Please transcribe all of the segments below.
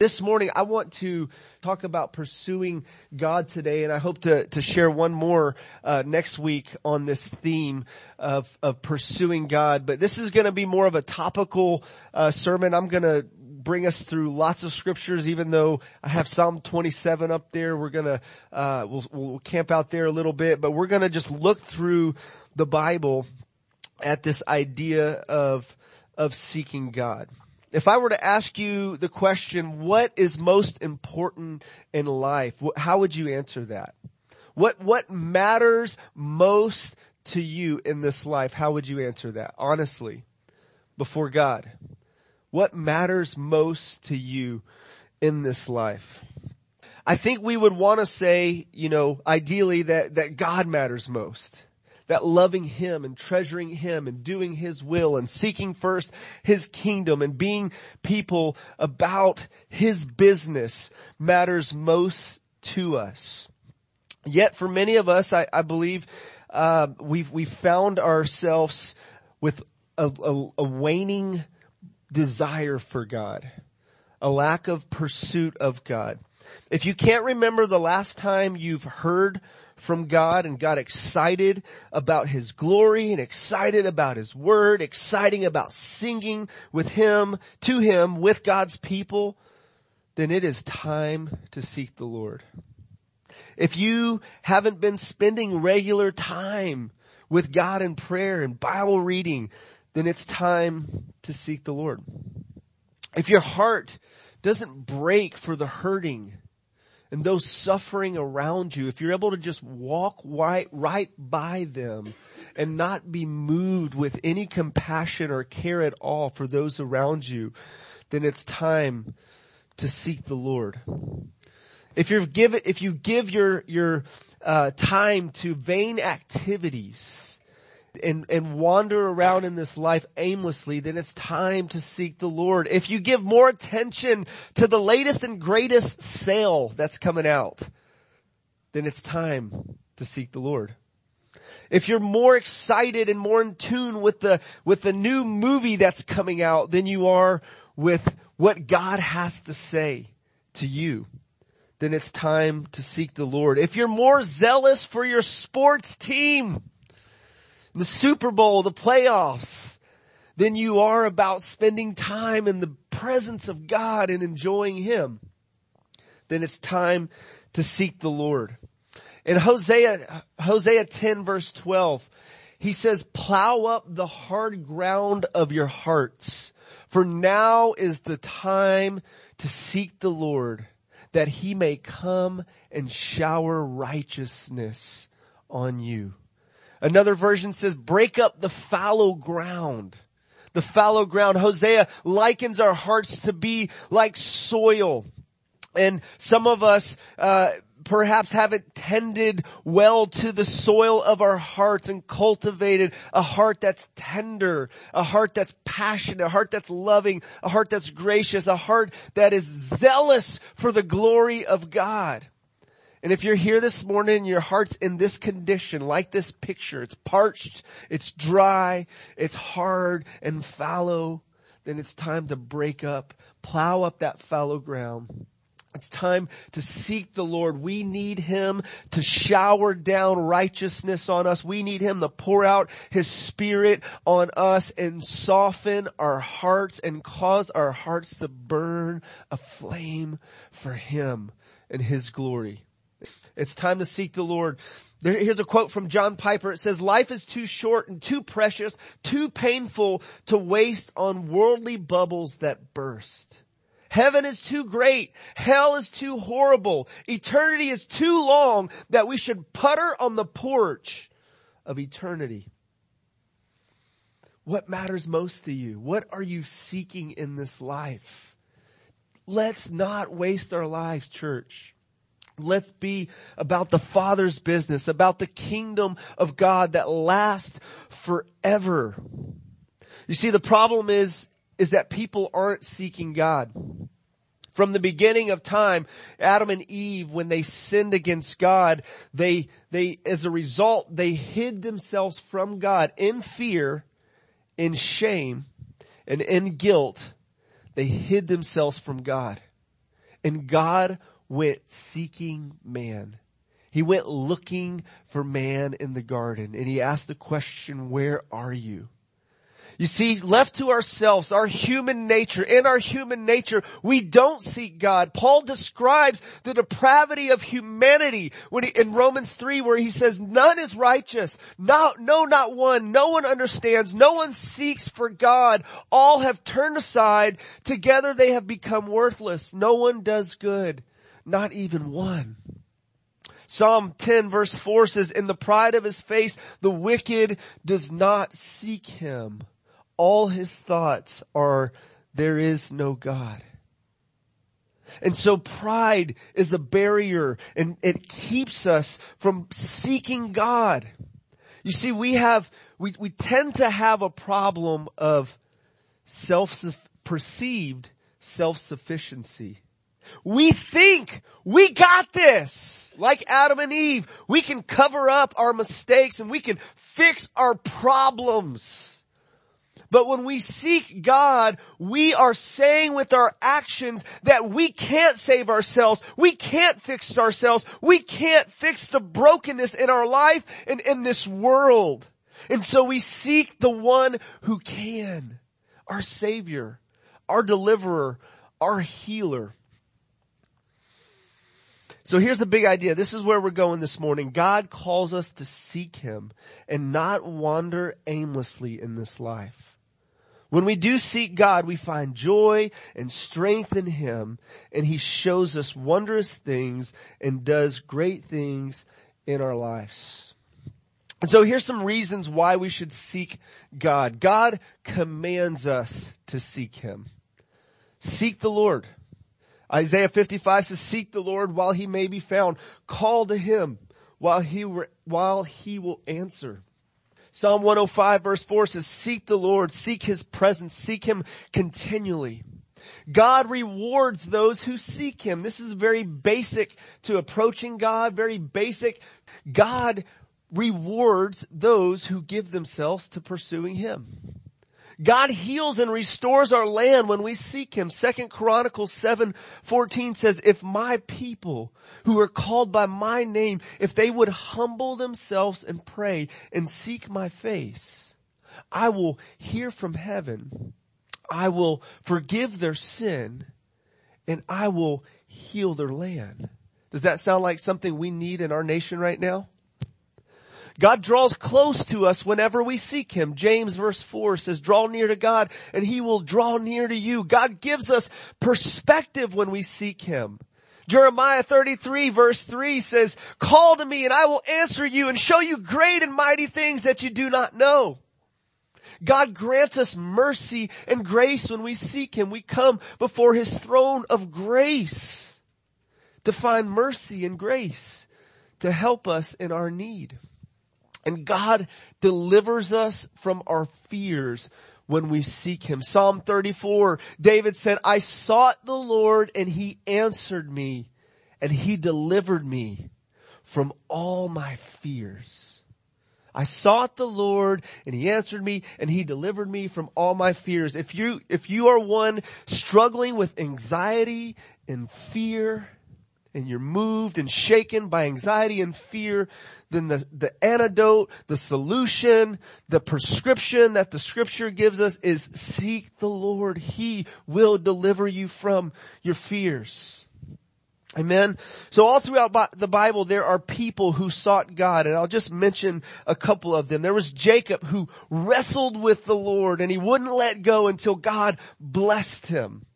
This morning, I want to talk about pursuing God today, and I hope to, to share one more uh, next week on this theme of, of pursuing God. But this is going to be more of a topical uh, sermon. I'm going to bring us through lots of scriptures, even though I have Psalm 27 up there. We're going to uh, we'll, we'll camp out there a little bit, but we're going to just look through the Bible at this idea of of seeking God. If I were to ask you the question, what is most important in life? How would you answer that? What, what matters most to you in this life? How would you answer that? Honestly, before God. What matters most to you in this life? I think we would want to say, you know, ideally that, that God matters most that loving Him and treasuring Him and doing His will and seeking first His kingdom and being people about His business matters most to us. Yet for many of us, I, I believe, uh, we've, we've found ourselves with a, a, a waning desire for God, a lack of pursuit of God. If you can't remember the last time you've heard from God and got excited about His glory and excited about His Word, exciting about singing with Him, to Him, with God's people, then it is time to seek the Lord. If you haven't been spending regular time with God in prayer and Bible reading, then it's time to seek the Lord. If your heart doesn't break for the hurting and those suffering around you, if you're able to just walk right, right by them and not be moved with any compassion or care at all for those around you, then it's time to seek the Lord. If you give if you give your, your, uh, time to vain activities, and, and wander around in this life aimlessly, then it's time to seek the Lord. If you give more attention to the latest and greatest sale that's coming out, then it's time to seek the Lord. If you're more excited and more in tune with the, with the new movie that's coming out than you are with what God has to say to you, then it's time to seek the Lord. If you're more zealous for your sports team, the Super Bowl, the playoffs, than you are about spending time in the presence of God and enjoying Him, then it's time to seek the Lord. In Hosea, Hosea 10 verse 12, he says, plow up the hard ground of your hearts, for now is the time to seek the Lord, that he may come and shower righteousness on you. Another version says, break up the fallow ground. The fallow ground. Hosea likens our hearts to be like soil. And some of us, uh, perhaps haven't tended well to the soil of our hearts and cultivated a heart that's tender, a heart that's passionate, a heart that's loving, a heart that's gracious, a heart that is zealous for the glory of God. And if you're here this morning your heart's in this condition, like this picture, it's parched, it's dry, it's hard and fallow, then it's time to break up, plow up that fallow ground. It's time to seek the Lord. We need Him to shower down righteousness on us. We need Him to pour out His Spirit on us and soften our hearts and cause our hearts to burn a flame for Him and His glory. It's time to seek the Lord. Here's a quote from John Piper. It says, life is too short and too precious, too painful to waste on worldly bubbles that burst. Heaven is too great. Hell is too horrible. Eternity is too long that we should putter on the porch of eternity. What matters most to you? What are you seeking in this life? Let's not waste our lives, church. Let's be about the Father's business, about the kingdom of God that lasts forever. You see, the problem is, is that people aren't seeking God. From the beginning of time, Adam and Eve, when they sinned against God, they, they, as a result, they hid themselves from God in fear, in shame, and in guilt. They hid themselves from God. And God went seeking man. He went looking for man in the garden and he asked the question, where are you? You see, left to ourselves, our human nature, in our human nature, we don't seek God. Paul describes the depravity of humanity when he, in Romans 3 where he says, none is righteous. No, no, not one. No one understands. No one seeks for God. All have turned aside. Together they have become worthless. No one does good. Not even one. Psalm 10 verse 4 says, in the pride of his face, the wicked does not seek him all his thoughts are, there is no God. And so pride is a barrier and it keeps us from seeking God. You see, we have, we, we tend to have a problem of self, perceived self-sufficiency. We think we got this. Like Adam and Eve, we can cover up our mistakes and we can fix our problems. But when we seek God, we are saying with our actions that we can't save ourselves. We can't fix ourselves. We can't fix the brokenness in our life and in this world. And so we seek the one who can. Our savior, our deliverer, our healer. So here's the big idea. This is where we're going this morning. God calls us to seek Him and not wander aimlessly in this life. When we do seek God, we find joy and strength in Him and He shows us wondrous things and does great things in our lives. And so here's some reasons why we should seek God. God commands us to seek Him. Seek the Lord. Isaiah 55 says, seek the Lord while He may be found. Call to Him while He, while He will answer. Psalm 105 verse 4 says, seek the Lord, seek His presence, seek Him continually. God rewards those who seek Him. This is very basic to approaching God, very basic. God rewards those who give themselves to pursuing Him. God heals and restores our land when we seek Him. Second Chronicles 7, 14 says, if my people who are called by my name, if they would humble themselves and pray and seek my face, I will hear from heaven. I will forgive their sin and I will heal their land. Does that sound like something we need in our nation right now? God draws close to us whenever we seek Him. James verse 4 says, draw near to God and He will draw near to you. God gives us perspective when we seek Him. Jeremiah 33 verse 3 says, call to me and I will answer you and show you great and mighty things that you do not know. God grants us mercy and grace when we seek Him. We come before His throne of grace to find mercy and grace to help us in our need. And God delivers us from our fears when we seek Him. Psalm 34, David said, I sought the Lord and He answered me and He delivered me from all my fears. I sought the Lord and He answered me and He delivered me from all my fears. If you, if you are one struggling with anxiety and fear, and you're moved and shaken by anxiety and fear, then the, the antidote, the solution, the prescription that the scripture gives us is seek the Lord. He will deliver you from your fears. Amen. So all throughout the Bible, there are people who sought God, and I'll just mention a couple of them. There was Jacob who wrestled with the Lord, and he wouldn't let go until God blessed him.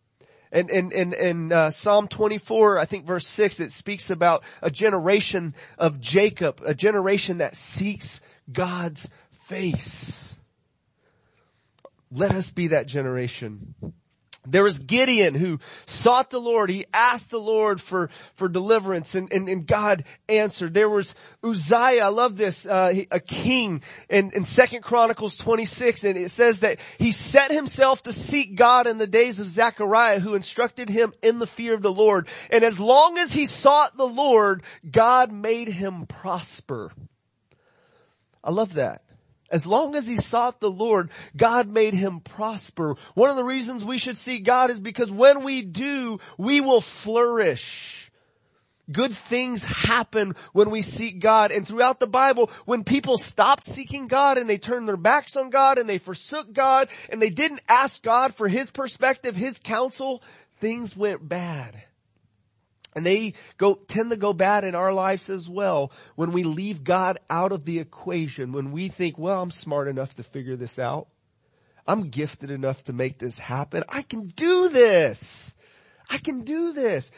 And in, in, in uh, Psalm 24, I think verse 6, it speaks about a generation of Jacob, a generation that seeks God's face. Let us be that generation. There was Gideon who sought the Lord. He asked the Lord for, for deliverance and, and, and God answered. There was Uzziah. I love this, uh, a king in, in second Chronicles 26 and it says that he set himself to seek God in the days of Zechariah who instructed him in the fear of the Lord. And as long as he sought the Lord, God made him prosper. I love that. As long as he sought the Lord, God made him prosper. One of the reasons we should seek God is because when we do, we will flourish. Good things happen when we seek God. And throughout the Bible, when people stopped seeking God and they turned their backs on God and they forsook God and they didn't ask God for His perspective, His counsel, things went bad. And they go, tend to go bad in our lives as well when we leave God out of the equation, when we think, well, I'm smart enough to figure this out. I'm gifted enough to make this happen. I can do this. I can do this.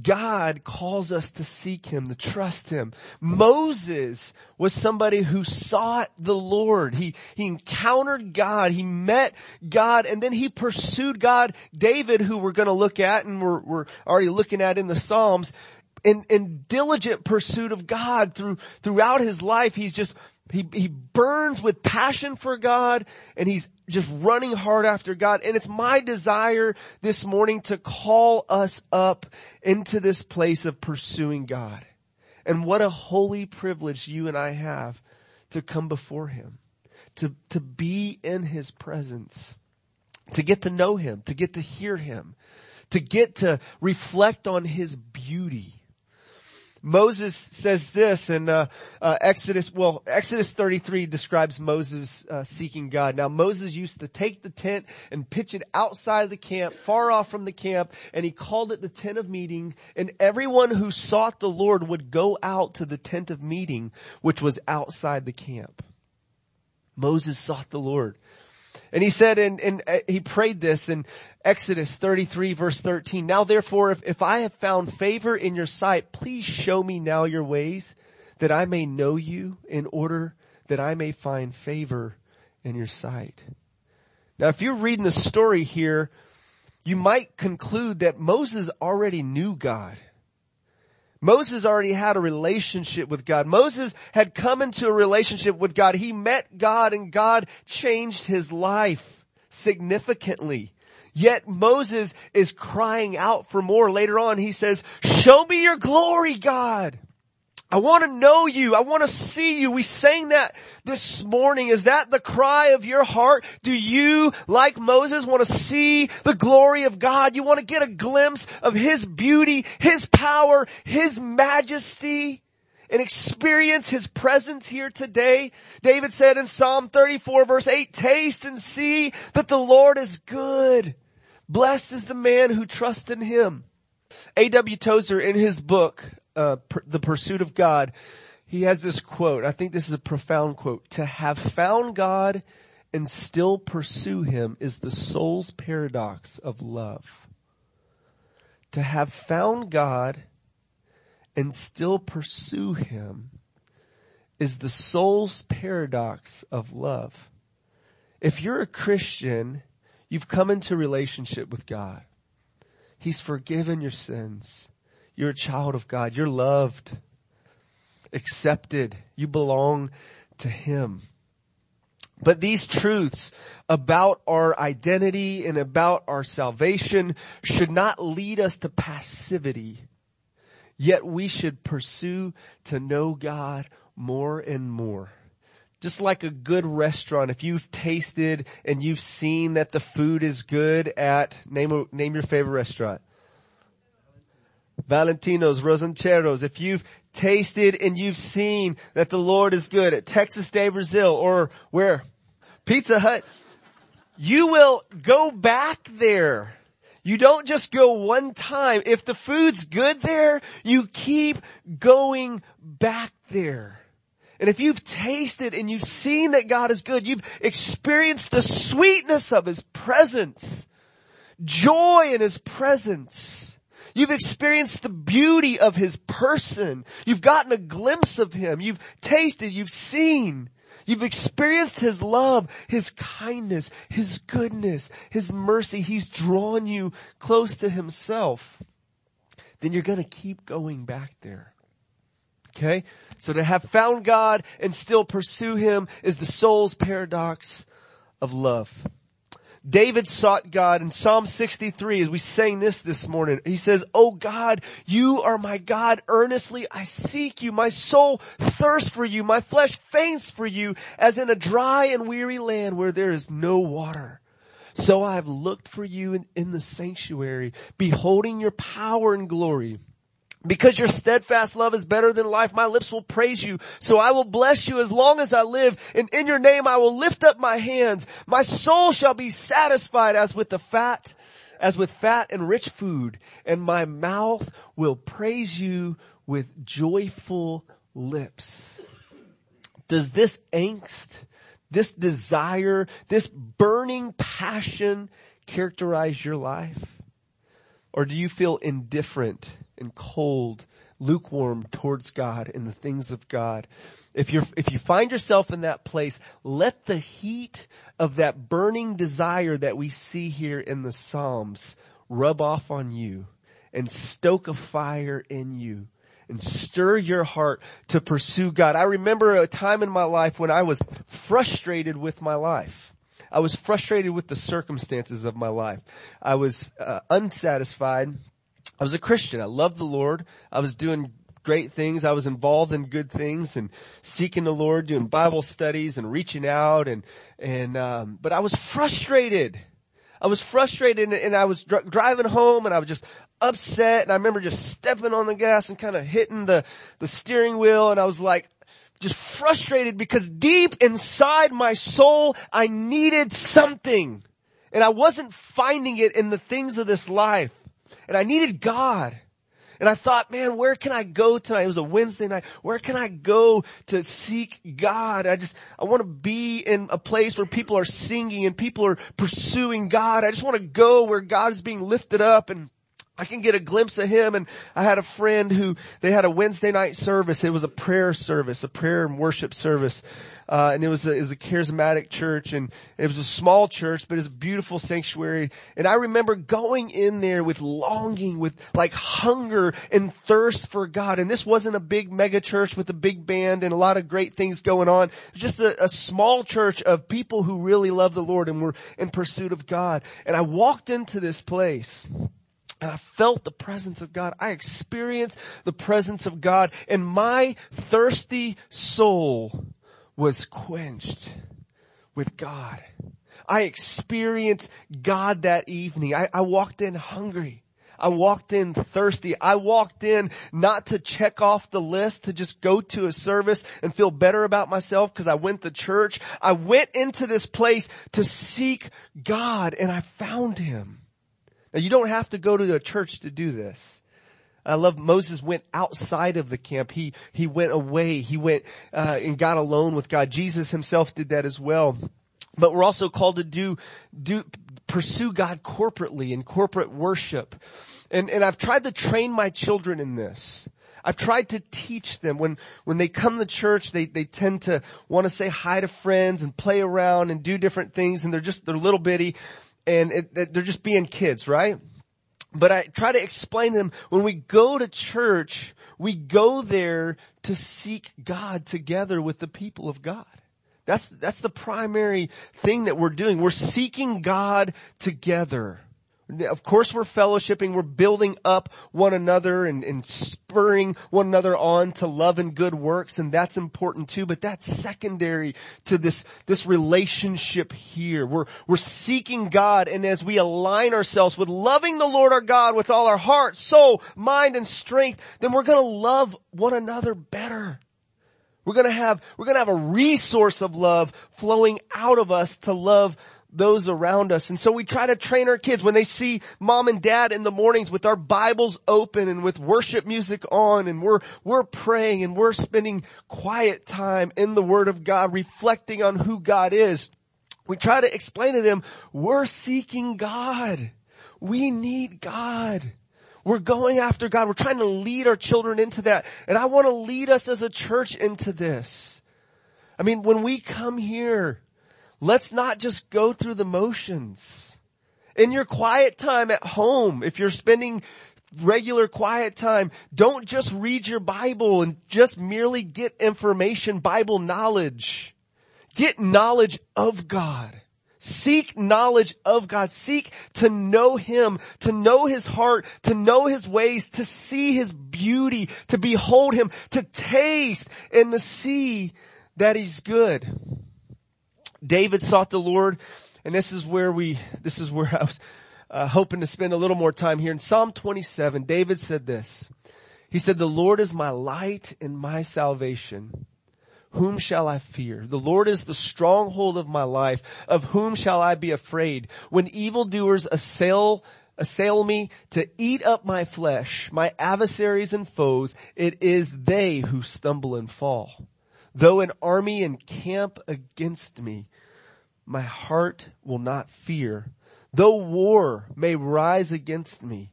God calls us to seek Him, to trust Him. Moses was somebody who sought the Lord. He, he encountered God. He met God and then he pursued God. David, who we're going to look at and we're, we're already looking at in the Psalms, in, in diligent pursuit of God through, throughout his life, he's just he, he burns with passion for God and he's just running hard after God. And it's my desire this morning to call us up into this place of pursuing God. And what a holy privilege you and I have to come before him, to, to be in his presence, to get to know him, to get to hear him, to get to reflect on his beauty Moses says this in uh, uh, Exodus. Well, Exodus 33 describes Moses uh, seeking God. Now Moses used to take the tent and pitch it outside of the camp, far off from the camp, and he called it the tent of meeting. And everyone who sought the Lord would go out to the tent of meeting, which was outside the camp. Moses sought the Lord. And he said, and, and uh, he prayed this in Exodus 33 verse 13. Now therefore, if, if I have found favor in your sight, please show me now your ways that I may know you in order that I may find favor in your sight. Now if you're reading the story here, you might conclude that Moses already knew God. Moses already had a relationship with God. Moses had come into a relationship with God. He met God and God changed his life significantly. Yet Moses is crying out for more. Later on he says, show me your glory, God. I want to know you. I want to see you. We sang that this morning. Is that the cry of your heart? Do you, like Moses, want to see the glory of God? You want to get a glimpse of His beauty, His power, His majesty? and experience His presence here today. David said in Psalm 34 verse 8, taste and see that the Lord is good. Blessed is the man who trusts in Him. A.W. Tozer in his book, uh, The Pursuit of God, he has this quote. I think this is a profound quote. To have found God and still pursue Him is the soul's paradox of love. To have found God and still pursue Him is the soul's paradox of love. If you're a Christian, you've come into relationship with God. He's forgiven your sins. You're a child of God. You're loved, accepted. You belong to Him. But these truths about our identity and about our salvation should not lead us to passivity. Yet we should pursue to know God more and more. Just like a good restaurant, if you've tasted and you've seen that the food is good at, name, name your favorite restaurant. Valentino's, Rancheros, if you've tasted and you've seen that the Lord is good at Texas de Brazil or where? Pizza Hut, you will go back there. You don't just go one time. If the food's good there, you keep going back there. And if you've tasted and you've seen that God is good, you've experienced the sweetness of His presence, joy in His presence, You've experienced the beauty of His person. You've gotten a glimpse of Him. You've tasted, you've seen. You've experienced His love, His kindness, His goodness, His mercy. He's drawn you close to Himself. Then you're gonna keep going back there. Okay? So to have found God and still pursue Him is the soul's paradox of love. David sought God in Psalm 63 as we sang this this morning. He says, Oh God, you are my God. Earnestly I seek you. My soul thirsts for you. My flesh faints for you as in a dry and weary land where there is no water. So I have looked for you in, in the sanctuary, beholding your power and glory. Because your steadfast love is better than life, my lips will praise you. So I will bless you as long as I live, and in your name I will lift up my hands. My soul shall be satisfied as with the fat, as with fat and rich food, and my mouth will praise you with joyful lips. Does this angst, this desire, this burning passion characterize your life? Or do you feel indifferent and cold, lukewarm towards God and the things of God. If you're, if you find yourself in that place, let the heat of that burning desire that we see here in the Psalms rub off on you and stoke a fire in you and stir your heart to pursue God. I remember a time in my life when I was frustrated with my life. I was frustrated with the circumstances of my life. I was uh, unsatisfied I was a Christian. I loved the Lord. I was doing great things. I was involved in good things and seeking the Lord, doing Bible studies and reaching out and, and, um, but I was frustrated. I was frustrated and, and I was dr- driving home and I was just upset and I remember just stepping on the gas and kind of hitting the, the steering wheel and I was like, just frustrated because deep inside my soul, I needed something and I wasn't finding it in the things of this life and I needed God. And I thought, man, where can I go tonight? It was a Wednesday night. Where can I go to seek God? I just, I want to be in a place where people are singing and people are pursuing God. I just want to go where God is being lifted up and I can get a glimpse of him and I had a friend who, they had a Wednesday night service. It was a prayer service, a prayer and worship service. Uh, and it was, a, it was a charismatic church and it was a small church, but it was a beautiful sanctuary. And I remember going in there with longing, with like hunger and thirst for God. And this wasn't a big mega church with a big band and a lot of great things going on. It was just a, a small church of people who really love the Lord and were in pursuit of God. And I walked into this place and I felt the presence of God. I experienced the presence of God and my thirsty soul was quenched with God. I experienced God that evening. I, I walked in hungry. I walked in thirsty. I walked in not to check off the list, to just go to a service and feel better about myself because I went to church. I went into this place to seek God and I found Him. You don't have to go to a church to do this. I love Moses went outside of the camp. He, he went away. He went, uh, and got alone with God. Jesus himself did that as well. But we're also called to do, do, pursue God corporately in corporate worship. And, and I've tried to train my children in this. I've tried to teach them when, when they come to church, they, they tend to want to say hi to friends and play around and do different things and they're just, they're little bitty and it, they're just being kids, right? But I try to explain to them when we go to church, we go there to seek God together with the people of God. That's, that's the primary thing that we're doing. We're seeking God together. Of course we're fellowshipping, we're building up one another and, and, spurring one another on to love and good works and that's important too, but that's secondary to this, this relationship here. We're, we're seeking God and as we align ourselves with loving the Lord our God with all our heart, soul, mind and strength, then we're gonna love one another better. We're gonna have, we're gonna have a resource of love flowing out of us to love those around us. And so we try to train our kids when they see mom and dad in the mornings with our Bibles open and with worship music on and we're, we're praying and we're spending quiet time in the Word of God reflecting on who God is. We try to explain to them, we're seeking God. We need God. We're going after God. We're trying to lead our children into that. And I want to lead us as a church into this. I mean, when we come here, Let's not just go through the motions. In your quiet time at home, if you're spending regular quiet time, don't just read your Bible and just merely get information, Bible knowledge. Get knowledge of God. Seek knowledge of God. Seek to know Him, to know His heart, to know His ways, to see His beauty, to behold Him, to taste and to see that He's good. David sought the Lord, and this is where we, this is where I was uh, hoping to spend a little more time here. In Psalm 27, David said this. He said, the Lord is my light and my salvation. Whom shall I fear? The Lord is the stronghold of my life. Of whom shall I be afraid? When evildoers assail assail me to eat up my flesh, my adversaries and foes, it is they who stumble and fall. Though an army encamp against me, my heart will not fear. Though war may rise against me,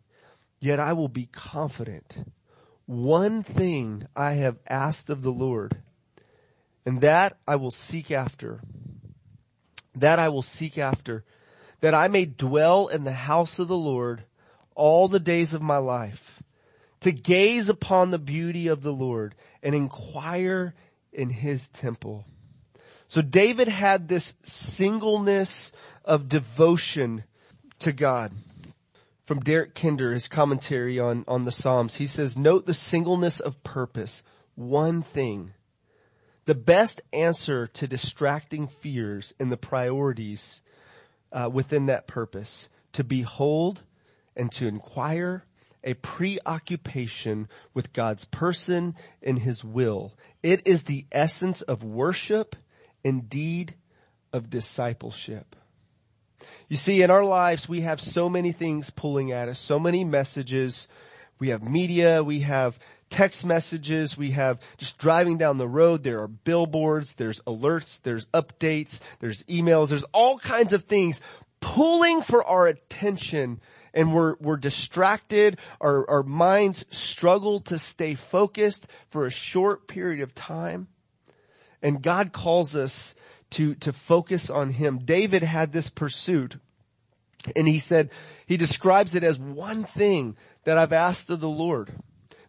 yet I will be confident. One thing I have asked of the Lord, and that I will seek after. That I will seek after, that I may dwell in the house of the Lord all the days of my life, to gaze upon the beauty of the Lord and inquire in his temple. So David had this singleness of devotion to God. From Derek Kidner, his commentary on, on the Psalms, he says, note the singleness of purpose. One thing. The best answer to distracting fears and the priorities uh, within that purpose. To behold and to inquire a preoccupation with God's person and His will. It is the essence of worship, indeed of discipleship. You see, in our lives, we have so many things pulling at us, so many messages. We have media, we have text messages, we have just driving down the road, there are billboards, there's alerts, there's updates, there's emails, there's all kinds of things pulling for our attention and we're, we're distracted. Our, our minds struggle to stay focused for a short period of time. And God calls us to, to focus on Him. David had this pursuit and he said, he describes it as one thing that I've asked of the Lord.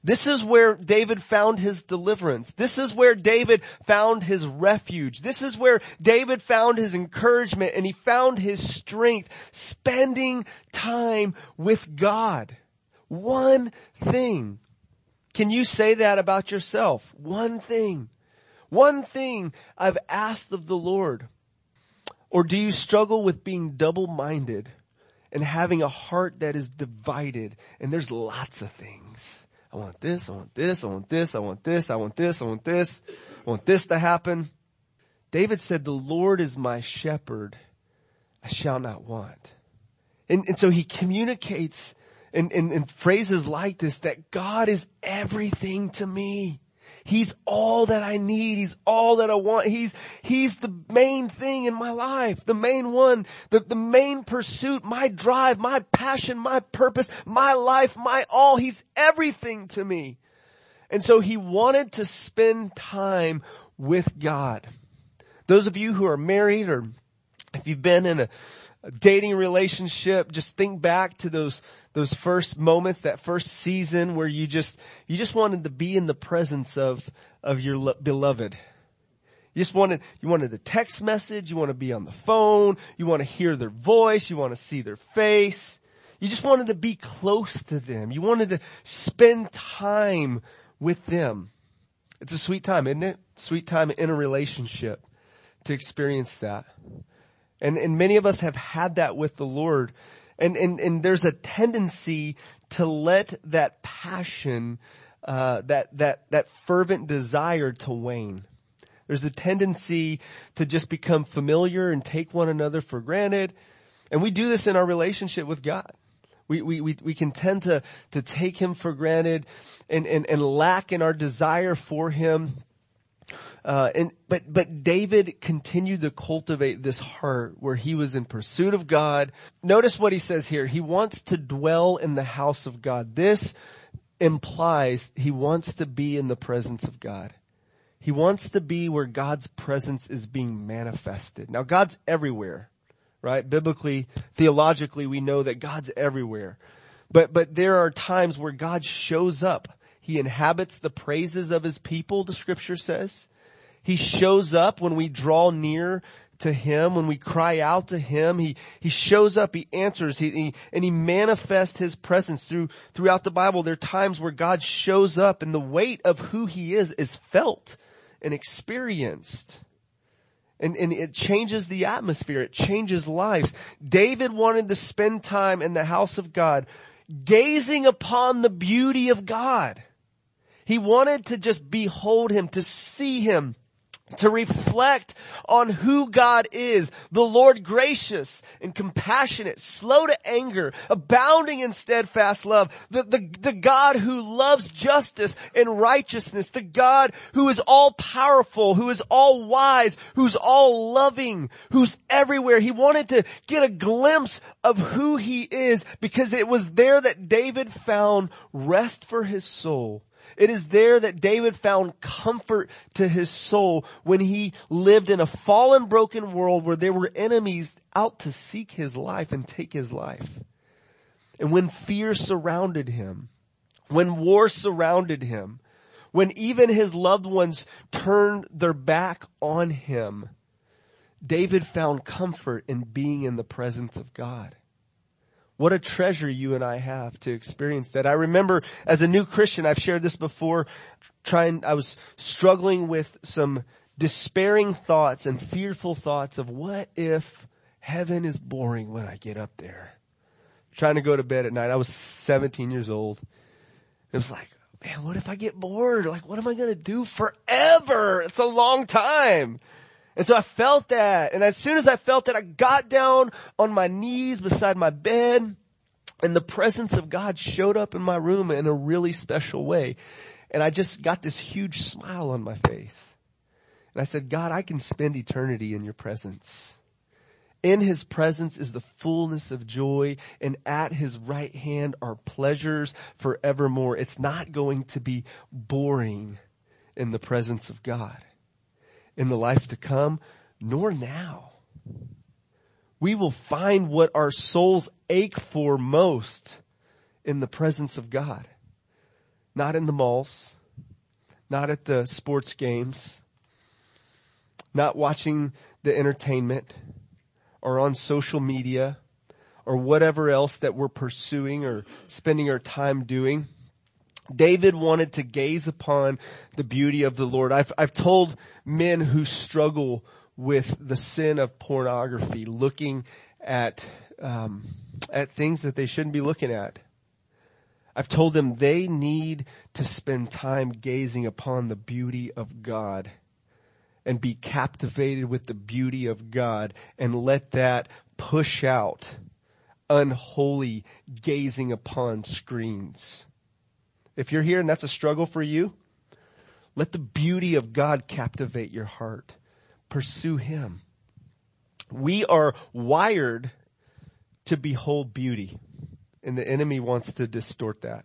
This is where David found his deliverance. This is where David found his refuge. This is where David found his encouragement and he found his strength spending time with God. One thing. Can you say that about yourself? One thing. One thing I've asked of the Lord. Or do you struggle with being double-minded and having a heart that is divided and there's lots of things? I want this, I want this, I want this, I want this, I want this, I want this, I want this to happen. David said, the Lord is my shepherd. I shall not want. And, and so he communicates in, in, in phrases like this that God is everything to me. He's all that I need. He's all that I want. He's, He's the main thing in my life. The main one. The, the main pursuit. My drive. My passion. My purpose. My life. My all. He's everything to me. And so he wanted to spend time with God. Those of you who are married or if you've been in a, a dating relationship, just think back to those those first moments, that first season where you just, you just wanted to be in the presence of, of your lo- beloved. You just wanted, you wanted a text message, you want to be on the phone, you want to hear their voice, you want to see their face. You just wanted to be close to them. You wanted to spend time with them. It's a sweet time, isn't it? Sweet time in a relationship to experience that. And, and many of us have had that with the Lord and, and, and there's a tendency to let that passion, uh, that, that, that fervent desire to wane. There's a tendency to just become familiar and take one another for granted. And we do this in our relationship with God. We, we, we, we can tend to, to take Him for granted and, and, and lack in our desire for Him. Uh, and but but David continued to cultivate this heart where he was in pursuit of God. Notice what he says here. He wants to dwell in the house of God. This implies he wants to be in the presence of God. He wants to be where God's presence is being manifested. Now God's everywhere, right? Biblically, theologically, we know that God's everywhere. But, but there are times where God shows up. He inhabits the praises of his people, the scripture says. He shows up when we draw near to Him, when we cry out to Him, He, He shows up, He answers, He, he and He manifests His presence through, throughout the Bible. There are times where God shows up and the weight of who He is is felt and experienced. And, and it changes the atmosphere. It changes lives. David wanted to spend time in the house of God, gazing upon the beauty of God. He wanted to just behold Him, to see Him, to reflect on who God is, the Lord gracious and compassionate, slow to anger, abounding in steadfast love, the, the, the God who loves justice and righteousness, the God who is all powerful, who is all wise, who's all loving, who's everywhere. He wanted to get a glimpse of who he is because it was there that David found rest for his soul it is there that David found comfort to his soul when he lived in a fallen broken world where there were enemies out to seek his life and take his life. And when fear surrounded him, when war surrounded him, when even his loved ones turned their back on him, David found comfort in being in the presence of God. What a treasure you and I have to experience that. I remember as a new Christian, I've shared this before, trying, I was struggling with some despairing thoughts and fearful thoughts of what if heaven is boring when I get up there? Trying to go to bed at night. I was 17 years old. It was like, man, what if I get bored? Like, what am I going to do forever? It's a long time. And so I felt that. And as soon as I felt that, I got down on my knees beside my bed and the presence of God showed up in my room in a really special way. And I just got this huge smile on my face. And I said, God, I can spend eternity in your presence. In his presence is the fullness of joy and at his right hand are pleasures forevermore. It's not going to be boring in the presence of God in the life to come, nor now. We will find what our souls ache for most in the presence of God. Not in the malls, not at the sports games, not watching the entertainment or on social media or whatever else that we're pursuing or spending our time doing. David wanted to gaze upon the beauty of the Lord. I've, I've told men who struggle with the sin of pornography, looking at, um, at things that they shouldn't be looking at. I've told them they need to spend time gazing upon the beauty of God and be captivated with the beauty of God and let that push out unholy gazing upon screens. If you're here and that's a struggle for you, let the beauty of God captivate your heart. Pursue Him. We are wired to behold beauty and the enemy wants to distort that.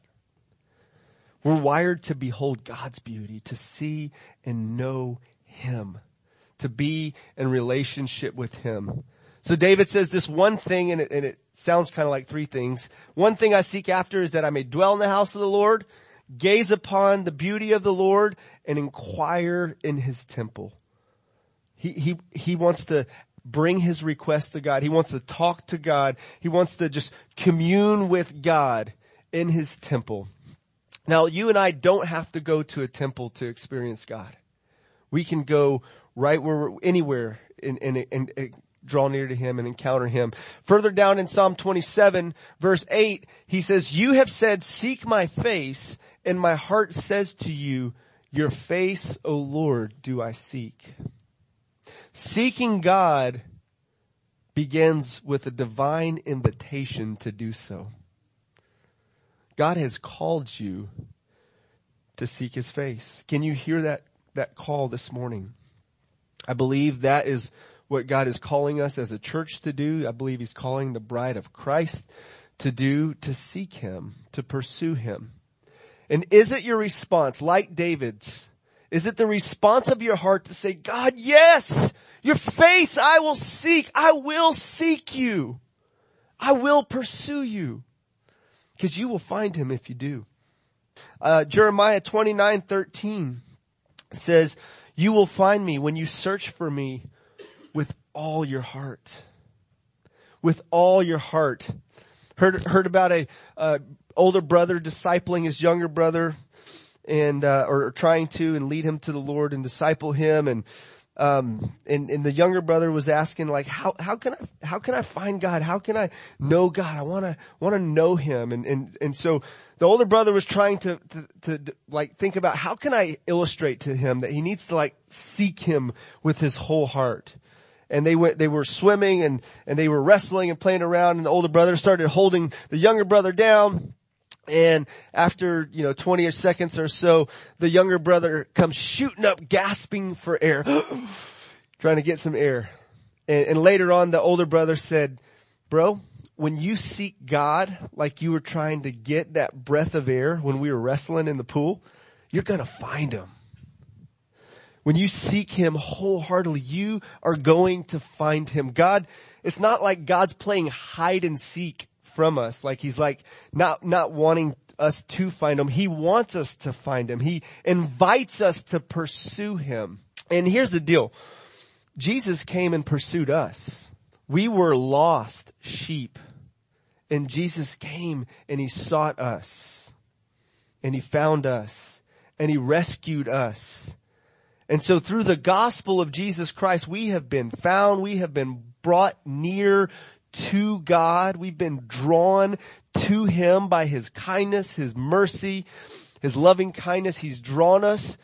We're wired to behold God's beauty, to see and know Him, to be in relationship with Him. So David says this one thing and it, and it sounds kind of like three things. One thing I seek after is that I may dwell in the house of the Lord, gaze upon the beauty of the Lord and inquire in his temple. He, he, he wants to bring his request to God. He wants to talk to God. He wants to just commune with God in his temple. Now you and I don't have to go to a temple to experience God. We can go right where, anywhere and, and, and, draw near to him and encounter him. Further down in Psalm 27 verse 8, he says, you have said, seek my face and my heart says to you, your face, O Lord, do I seek. Seeking God begins with a divine invitation to do so. God has called you to seek his face. Can you hear that, that call this morning? I believe that is what God is calling us as a church to do. I believe he's calling the bride of Christ to do, to seek him, to pursue him. And is it your response, like David's, is it the response of your heart to say, God, yes, your face I will seek. I will seek you. I will pursue you. Cause you will find him if you do. Uh, Jeremiah 29, 13 says, you will find me when you search for me with all your heart. With all your heart. Heard, heard about a, uh, older brother discipling his younger brother and, uh, or trying to and lead him to the Lord and disciple him and, um, and, and the younger brother was asking like, how, how can I, how can I find God? How can I know God? I want to, want to know him. And, and, and so the older brother was trying to, to, to, like think about how can I illustrate to him that he needs to like seek him with his whole heart. And they went, they were swimming and, and they were wrestling and playing around and the older brother started holding the younger brother down and after, you know, 20 seconds or so, the younger brother comes shooting up, gasping for air, trying to get some air. And, and later on, the older brother said, bro, when you seek God like you were trying to get that breath of air when we were wrestling in the pool, you're gonna find him. When you seek him wholeheartedly, you are going to find him. God, it's not like God's playing hide and seek from us. Like he's like not, not wanting us to find him. He wants us to find him. He invites us to pursue him. And here's the deal. Jesus came and pursued us. We were lost sheep and Jesus came and he sought us and he found us and he rescued us. And so through the gospel of Jesus Christ, we have been found, we have been brought near to God. We've been drawn to Him by His kindness, His mercy, His loving kindness. He's drawn us.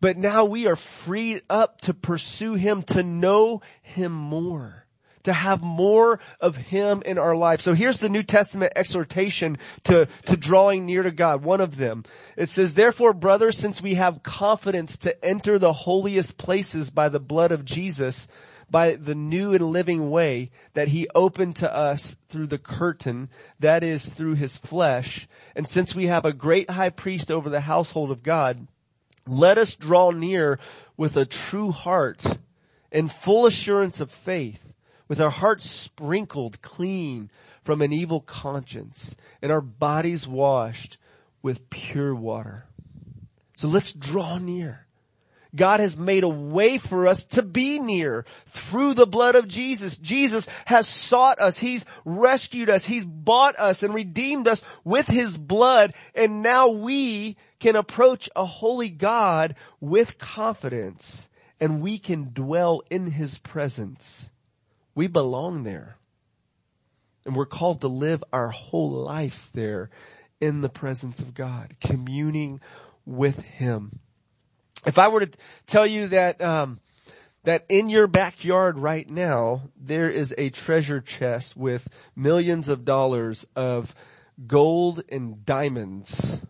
But now we are freed up to pursue Him, to know Him more, to have more of Him in our life. So here's the New Testament exhortation to, to drawing near to God. One of them. It says, therefore brothers, since we have confidence to enter the holiest places by the blood of Jesus, by the new and living way that he opened to us through the curtain, that is through his flesh. And since we have a great high priest over the household of God, let us draw near with a true heart and full assurance of faith, with our hearts sprinkled clean from an evil conscience and our bodies washed with pure water. So let's draw near. God has made a way for us to be near through the blood of Jesus. Jesus has sought us. He's rescued us. He's bought us and redeemed us with His blood. And now we can approach a holy God with confidence and we can dwell in His presence. We belong there. And we're called to live our whole lives there in the presence of God, communing with Him. If I were to tell you that, um, that in your backyard right now, there is a treasure chest with millions of dollars of gold and diamonds,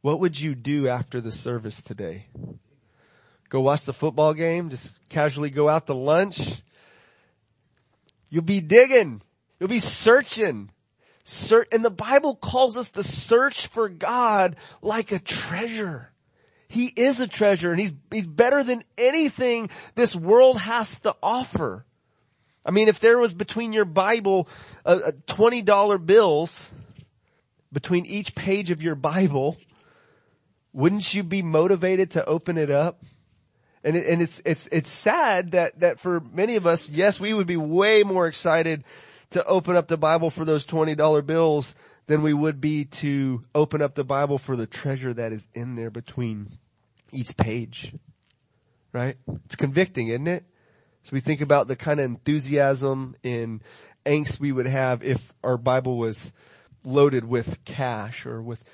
what would you do after the service today? Go watch the football game? Just casually go out to lunch? You'll be digging. You'll be searching. and the Bible calls us to search for God like a treasure. He is a treasure and he's, he's better than anything this world has to offer. I mean, if there was between your Bible, uh, uh $20 bills between each page of your Bible, wouldn't you be motivated to open it up? And, it, and it's, it's, it's sad that, that for many of us, yes, we would be way more excited to open up the Bible for those $20 bills than we would be to open up the Bible for the treasure that is in there between each page. Right? It's convicting, isn't it? So we think about the kind of enthusiasm and angst we would have if our Bible was loaded with cash or with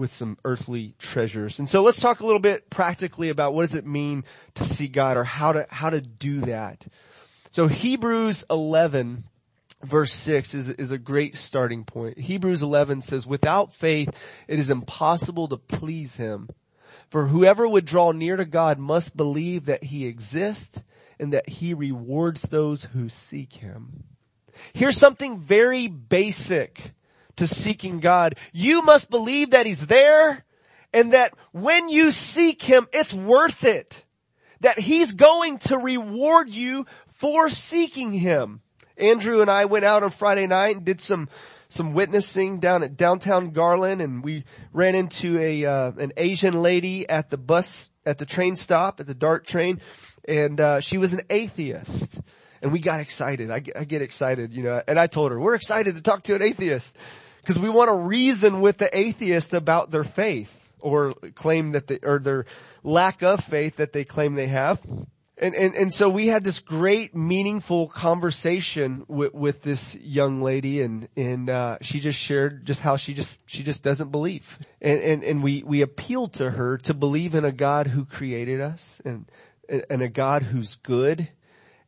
with some earthly treasures. And so let's talk a little bit practically about what does it mean to see God or how to how to do that. So Hebrews 11 verse 6 is, is a great starting point. Hebrews 11 says, without faith, it is impossible to please him. For whoever would draw near to God must believe that he exists and that he rewards those who seek him. Here's something very basic to seeking God. You must believe that he's there and that when you seek him, it's worth it. That he's going to reward you for seeking him. Andrew and I went out on Friday night and did some some witnessing down at downtown Garland, and we ran into a uh, an Asian lady at the bus at the train stop at the DART train, and uh, she was an atheist. And we got excited. I I get excited, you know, and I told her, we're excited to talk to an atheist because we want to reason with the atheist about their faith or claim that they, or their lack of faith that they claim they have. And, and, and so we had this great meaningful conversation with, with this young lady and, and, uh, she just shared just how she just, she just doesn't believe. And, and, and we, we appealed to her to believe in a God who created us and, and a God who's good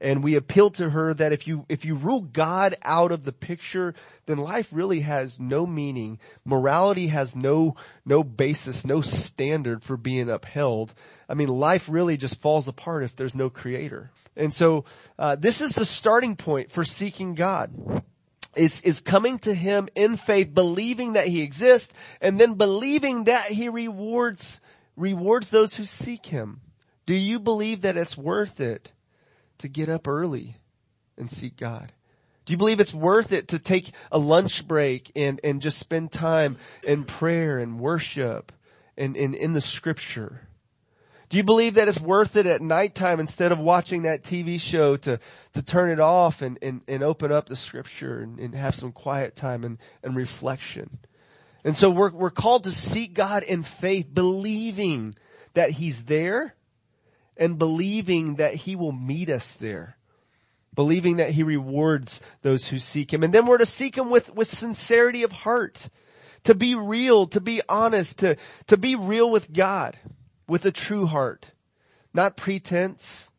and we appeal to her that if you, if you rule God out of the picture, then life really has no meaning. Morality has no, no basis, no standard for being upheld. I mean, life really just falls apart if there's no creator. And so, uh, this is the starting point for seeking God. Is, is coming to Him in faith, believing that He exists, and then believing that He rewards, rewards those who seek Him. Do you believe that it's worth it? To get up early and seek God? Do you believe it's worth it to take a lunch break and, and just spend time in prayer and worship and, and in the scripture? Do you believe that it's worth it at nighttime instead of watching that TV show to, to turn it off and, and, and open up the scripture and, and have some quiet time and, and reflection? And so we're, we're called to seek God in faith, believing that He's there and believing that he will meet us there. Believing that he rewards those who seek him. And then we're to seek him with, with sincerity of heart. To be real, to be honest, to, to be real with God. With a true heart. Not pretense.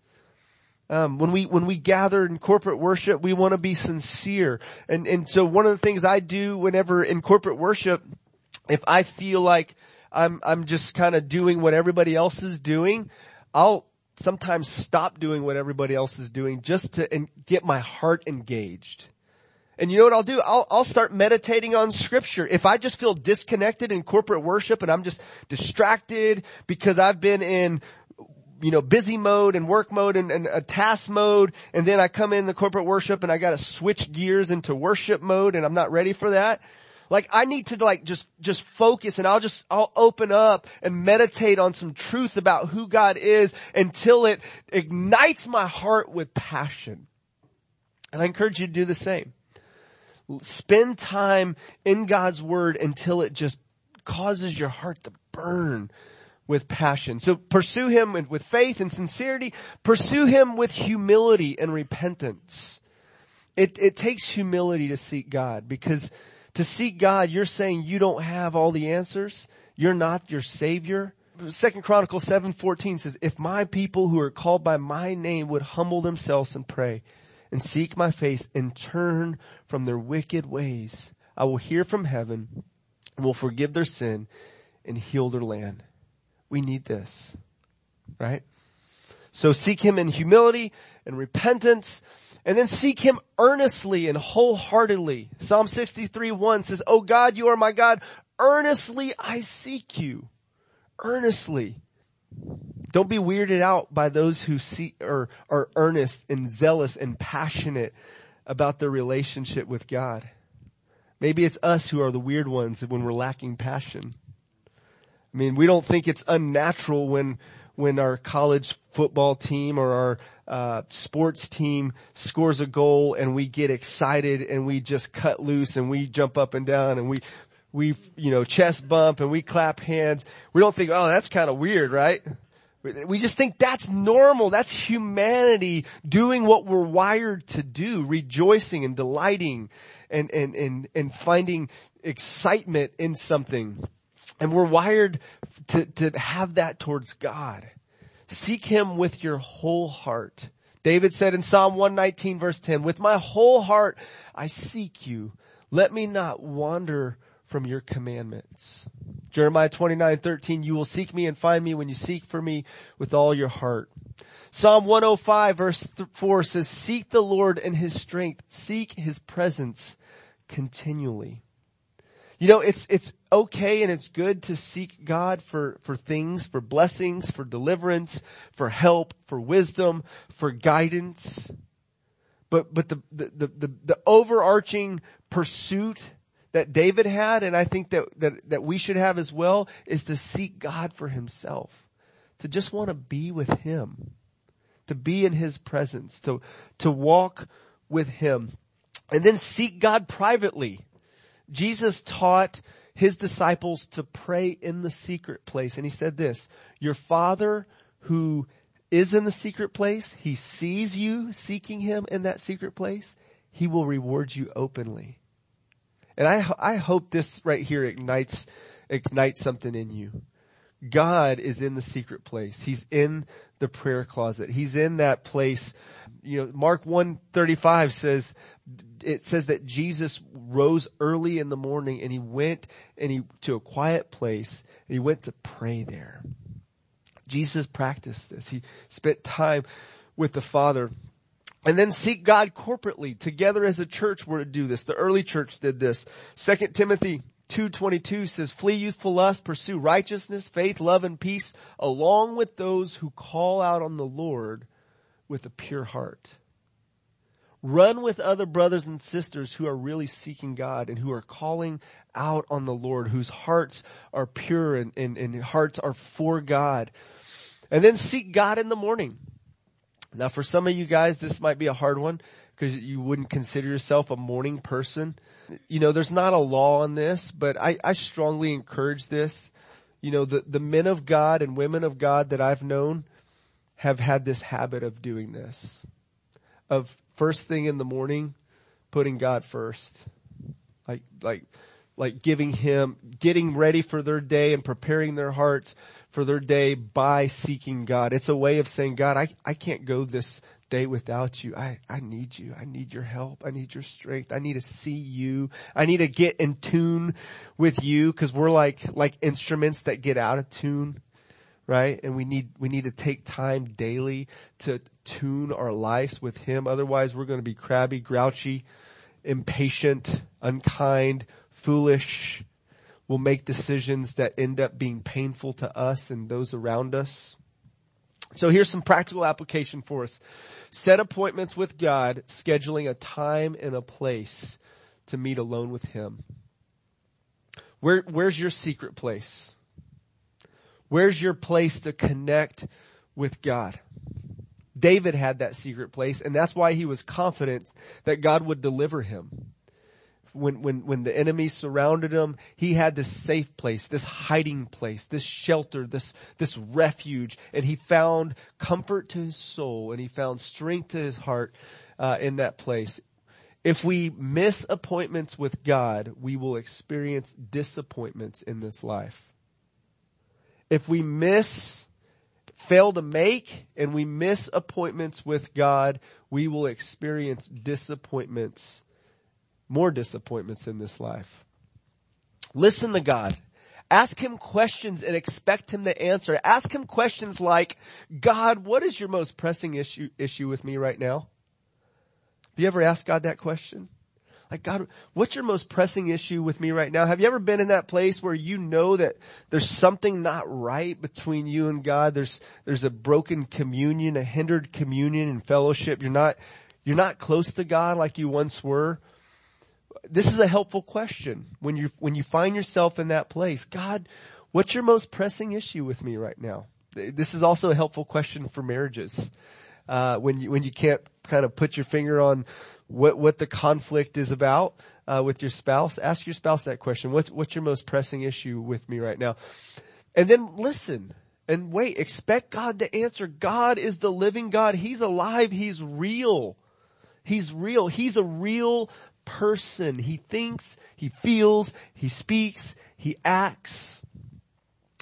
Um, when we when we gather in corporate worship, we want to be sincere, and and so one of the things I do whenever in corporate worship, if I feel like I'm I'm just kind of doing what everybody else is doing, I'll sometimes stop doing what everybody else is doing just to get my heart engaged. And you know what I'll do? I'll, I'll start meditating on scripture. If I just feel disconnected in corporate worship and I'm just distracted because I've been in you know, busy mode and work mode and, and, a task mode. And then I come in the corporate worship and I got to switch gears into worship mode and I'm not ready for that. Like I need to like just, just focus and I'll just, I'll open up and meditate on some truth about who God is until it ignites my heart with passion. And I encourage you to do the same. Spend time in God's word until it just causes your heart to burn with passion. So pursue Him with faith and sincerity. Pursue Him with humility and repentance. It, it takes humility to seek God because to seek God, you're saying you don't have all the answers. You're not your savior. Second Chronicles 7:14 says, "If my people who are called by my name would humble themselves and pray and seek my face and turn from their wicked ways, I will hear from heaven and will forgive their sin and heal their land." We need this. Right? So seek him in humility and repentance and then seek him earnestly and wholeheartedly. Psalm 63 1 says, Oh God, you are my God. Earnestly I seek you. Earnestly. Don't be weirded out by those who seek or are earnest and zealous and passionate about their relationship with God. Maybe it's us who are the weird ones when we're lacking passion. I mean, we don't think it's unnatural when when our college football team or our uh, sports team scores a goal and we get excited and we just cut loose and we jump up and down and we we you know chest bump and we clap hands. We don't think, oh, that's kind of weird, right? We just think that's normal. That's humanity doing what we're wired to do, rejoicing and delighting and, and, and, and finding excitement in something. And we're wired to, to have that towards God. Seek Him with your whole heart. David said in Psalm 119 verse 10, with my whole heart I seek you. Let me not wander from your commandments. Jeremiah 29, 13, you will seek me and find me when you seek for me with all your heart. Psalm 105 verse 4 says, seek the Lord in his strength. Seek his presence continually. You know, it's, it's okay and it's good to seek God for, for things, for blessings, for deliverance, for help, for wisdom, for guidance. But, but the, the, the, the, overarching pursuit that David had, and I think that, that, that we should have as well, is to seek God for himself. To just want to be with Him. to be in his presence, to, to walk with him. And then seek God privately. Jesus taught his disciples to pray in the secret place. And he said this, your father who is in the secret place, he sees you seeking him in that secret place, he will reward you openly. And I, I hope this right here ignites, ignites something in you. God is in the secret place. He's in the prayer closet. He's in that place. You know, Mark 135 says, it says that Jesus rose early in the morning and he went and he, to a quiet place and he went to pray there. Jesus practiced this. He spent time with the Father. And then seek God corporately. Together as a church we're to do this. The early church did this. 2 Timothy 2.22 says, flee youthful lust, pursue righteousness, faith, love, and peace, along with those who call out on the Lord with a pure heart. Run with other brothers and sisters who are really seeking God and who are calling out on the Lord, whose hearts are pure and, and, and hearts are for God. And then seek God in the morning. Now for some of you guys, this might be a hard one because you wouldn't consider yourself a morning person. You know, there's not a law on this, but I, I strongly encourage this. You know, the, the men of God and women of God that I've known have had this habit of doing this. Of first thing in the morning, putting God first. Like, like, like giving Him, getting ready for their day and preparing their hearts for their day by seeking God. It's a way of saying, God, I, I can't go this day without you. I, I need you. I need your help. I need your strength. I need to see you. I need to get in tune with you because we're like, like instruments that get out of tune. Right? And we need, we need to take time daily to tune our lives with Him. Otherwise we're going to be crabby, grouchy, impatient, unkind, foolish. We'll make decisions that end up being painful to us and those around us. So here's some practical application for us. Set appointments with God, scheduling a time and a place to meet alone with Him. Where, where's your secret place? Where's your place to connect with God? David had that secret place and that's why he was confident that God would deliver him when, when, when the enemy surrounded him, he had this safe place, this hiding place, this shelter, this, this refuge, and he found comfort to his soul and he found strength to his heart, uh, in that place. If we miss appointments with God, we will experience disappointments in this life. If we miss, fail to make, and we miss appointments with God, we will experience disappointments more disappointments in this life. Listen to God. Ask him questions and expect him to answer. Ask him questions like, God, what is your most pressing issue, issue with me right now? Have you ever asked God that question? Like, God, what's your most pressing issue with me right now? Have you ever been in that place where you know that there's something not right between you and God? There's, there's a broken communion, a hindered communion and fellowship. You're not, you're not close to God like you once were this is a helpful question when you when you find yourself in that place. God, what's your most pressing issue with me right now? This is also a helpful question for marriages. Uh, when you when you can't kind of put your finger on what what the conflict is about uh, with your spouse, ask your spouse that question. What's what's your most pressing issue with me right now? And then listen and wait. Expect God to answer. God is the living God. He's alive. He's real. He's real. He's a real person. He thinks, he feels, he speaks, he acts,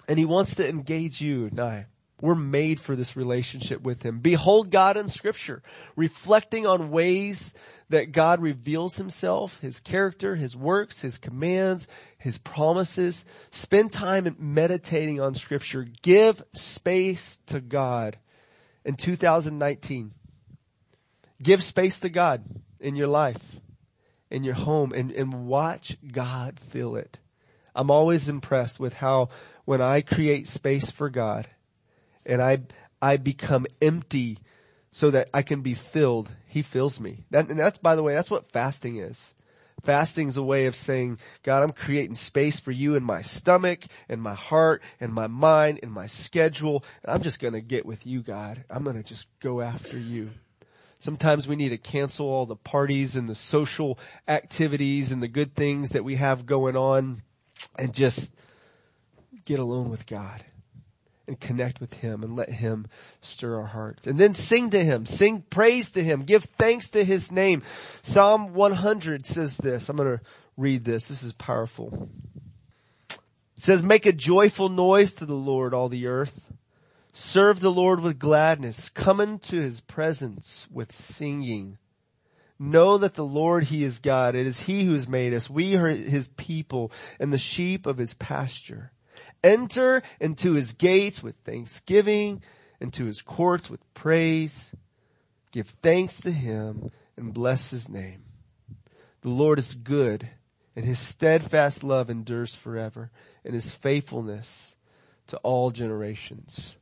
and he wants to engage you and. We're made for this relationship with him. Behold God in scripture, reflecting on ways that God reveals himself, his character, his works, his commands, his promises. Spend time meditating on scripture. Give space to God in 2019. Give space to God in your life in your home and, and watch God fill it. I'm always impressed with how when I create space for God and I, I become empty so that I can be filled, He fills me. That, and that's, by the way, that's what fasting is. Fasting's a way of saying, God, I'm creating space for you in my stomach, and my heart, and my mind, and my schedule. And I'm just going to get with you, God. I'm going to just go after you. Sometimes we need to cancel all the parties and the social activities and the good things that we have going on and just get alone with God and connect with Him and let Him stir our hearts. And then sing to Him, sing praise to Him, give thanks to His name. Psalm 100 says this. I'm going to read this. This is powerful. It says, make a joyful noise to the Lord, all the earth. Serve the Lord with gladness. Come into His presence with singing. Know that the Lord, He is God. It is He who has made us. We are His people and the sheep of His pasture. Enter into his gates with thanksgiving, into his courts with praise. Give thanks to him and bless his name. The Lord is good and his steadfast love endures forever and his faithfulness to all generations.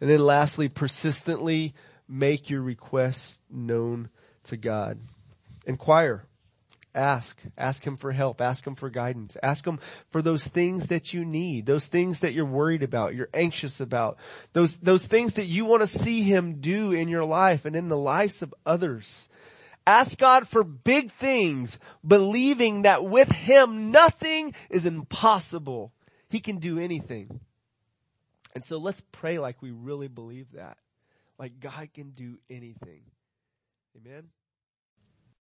And then lastly, persistently make your requests known to God. Inquire. Ask. Ask Him for help. Ask Him for guidance. Ask Him for those things that you need, those things that you're worried about, you're anxious about, those, those things that you want to see Him do in your life and in the lives of others. Ask God for big things, believing that with Him nothing is impossible. He can do anything. And so let's pray like we really believe that. Like God can do anything. Amen.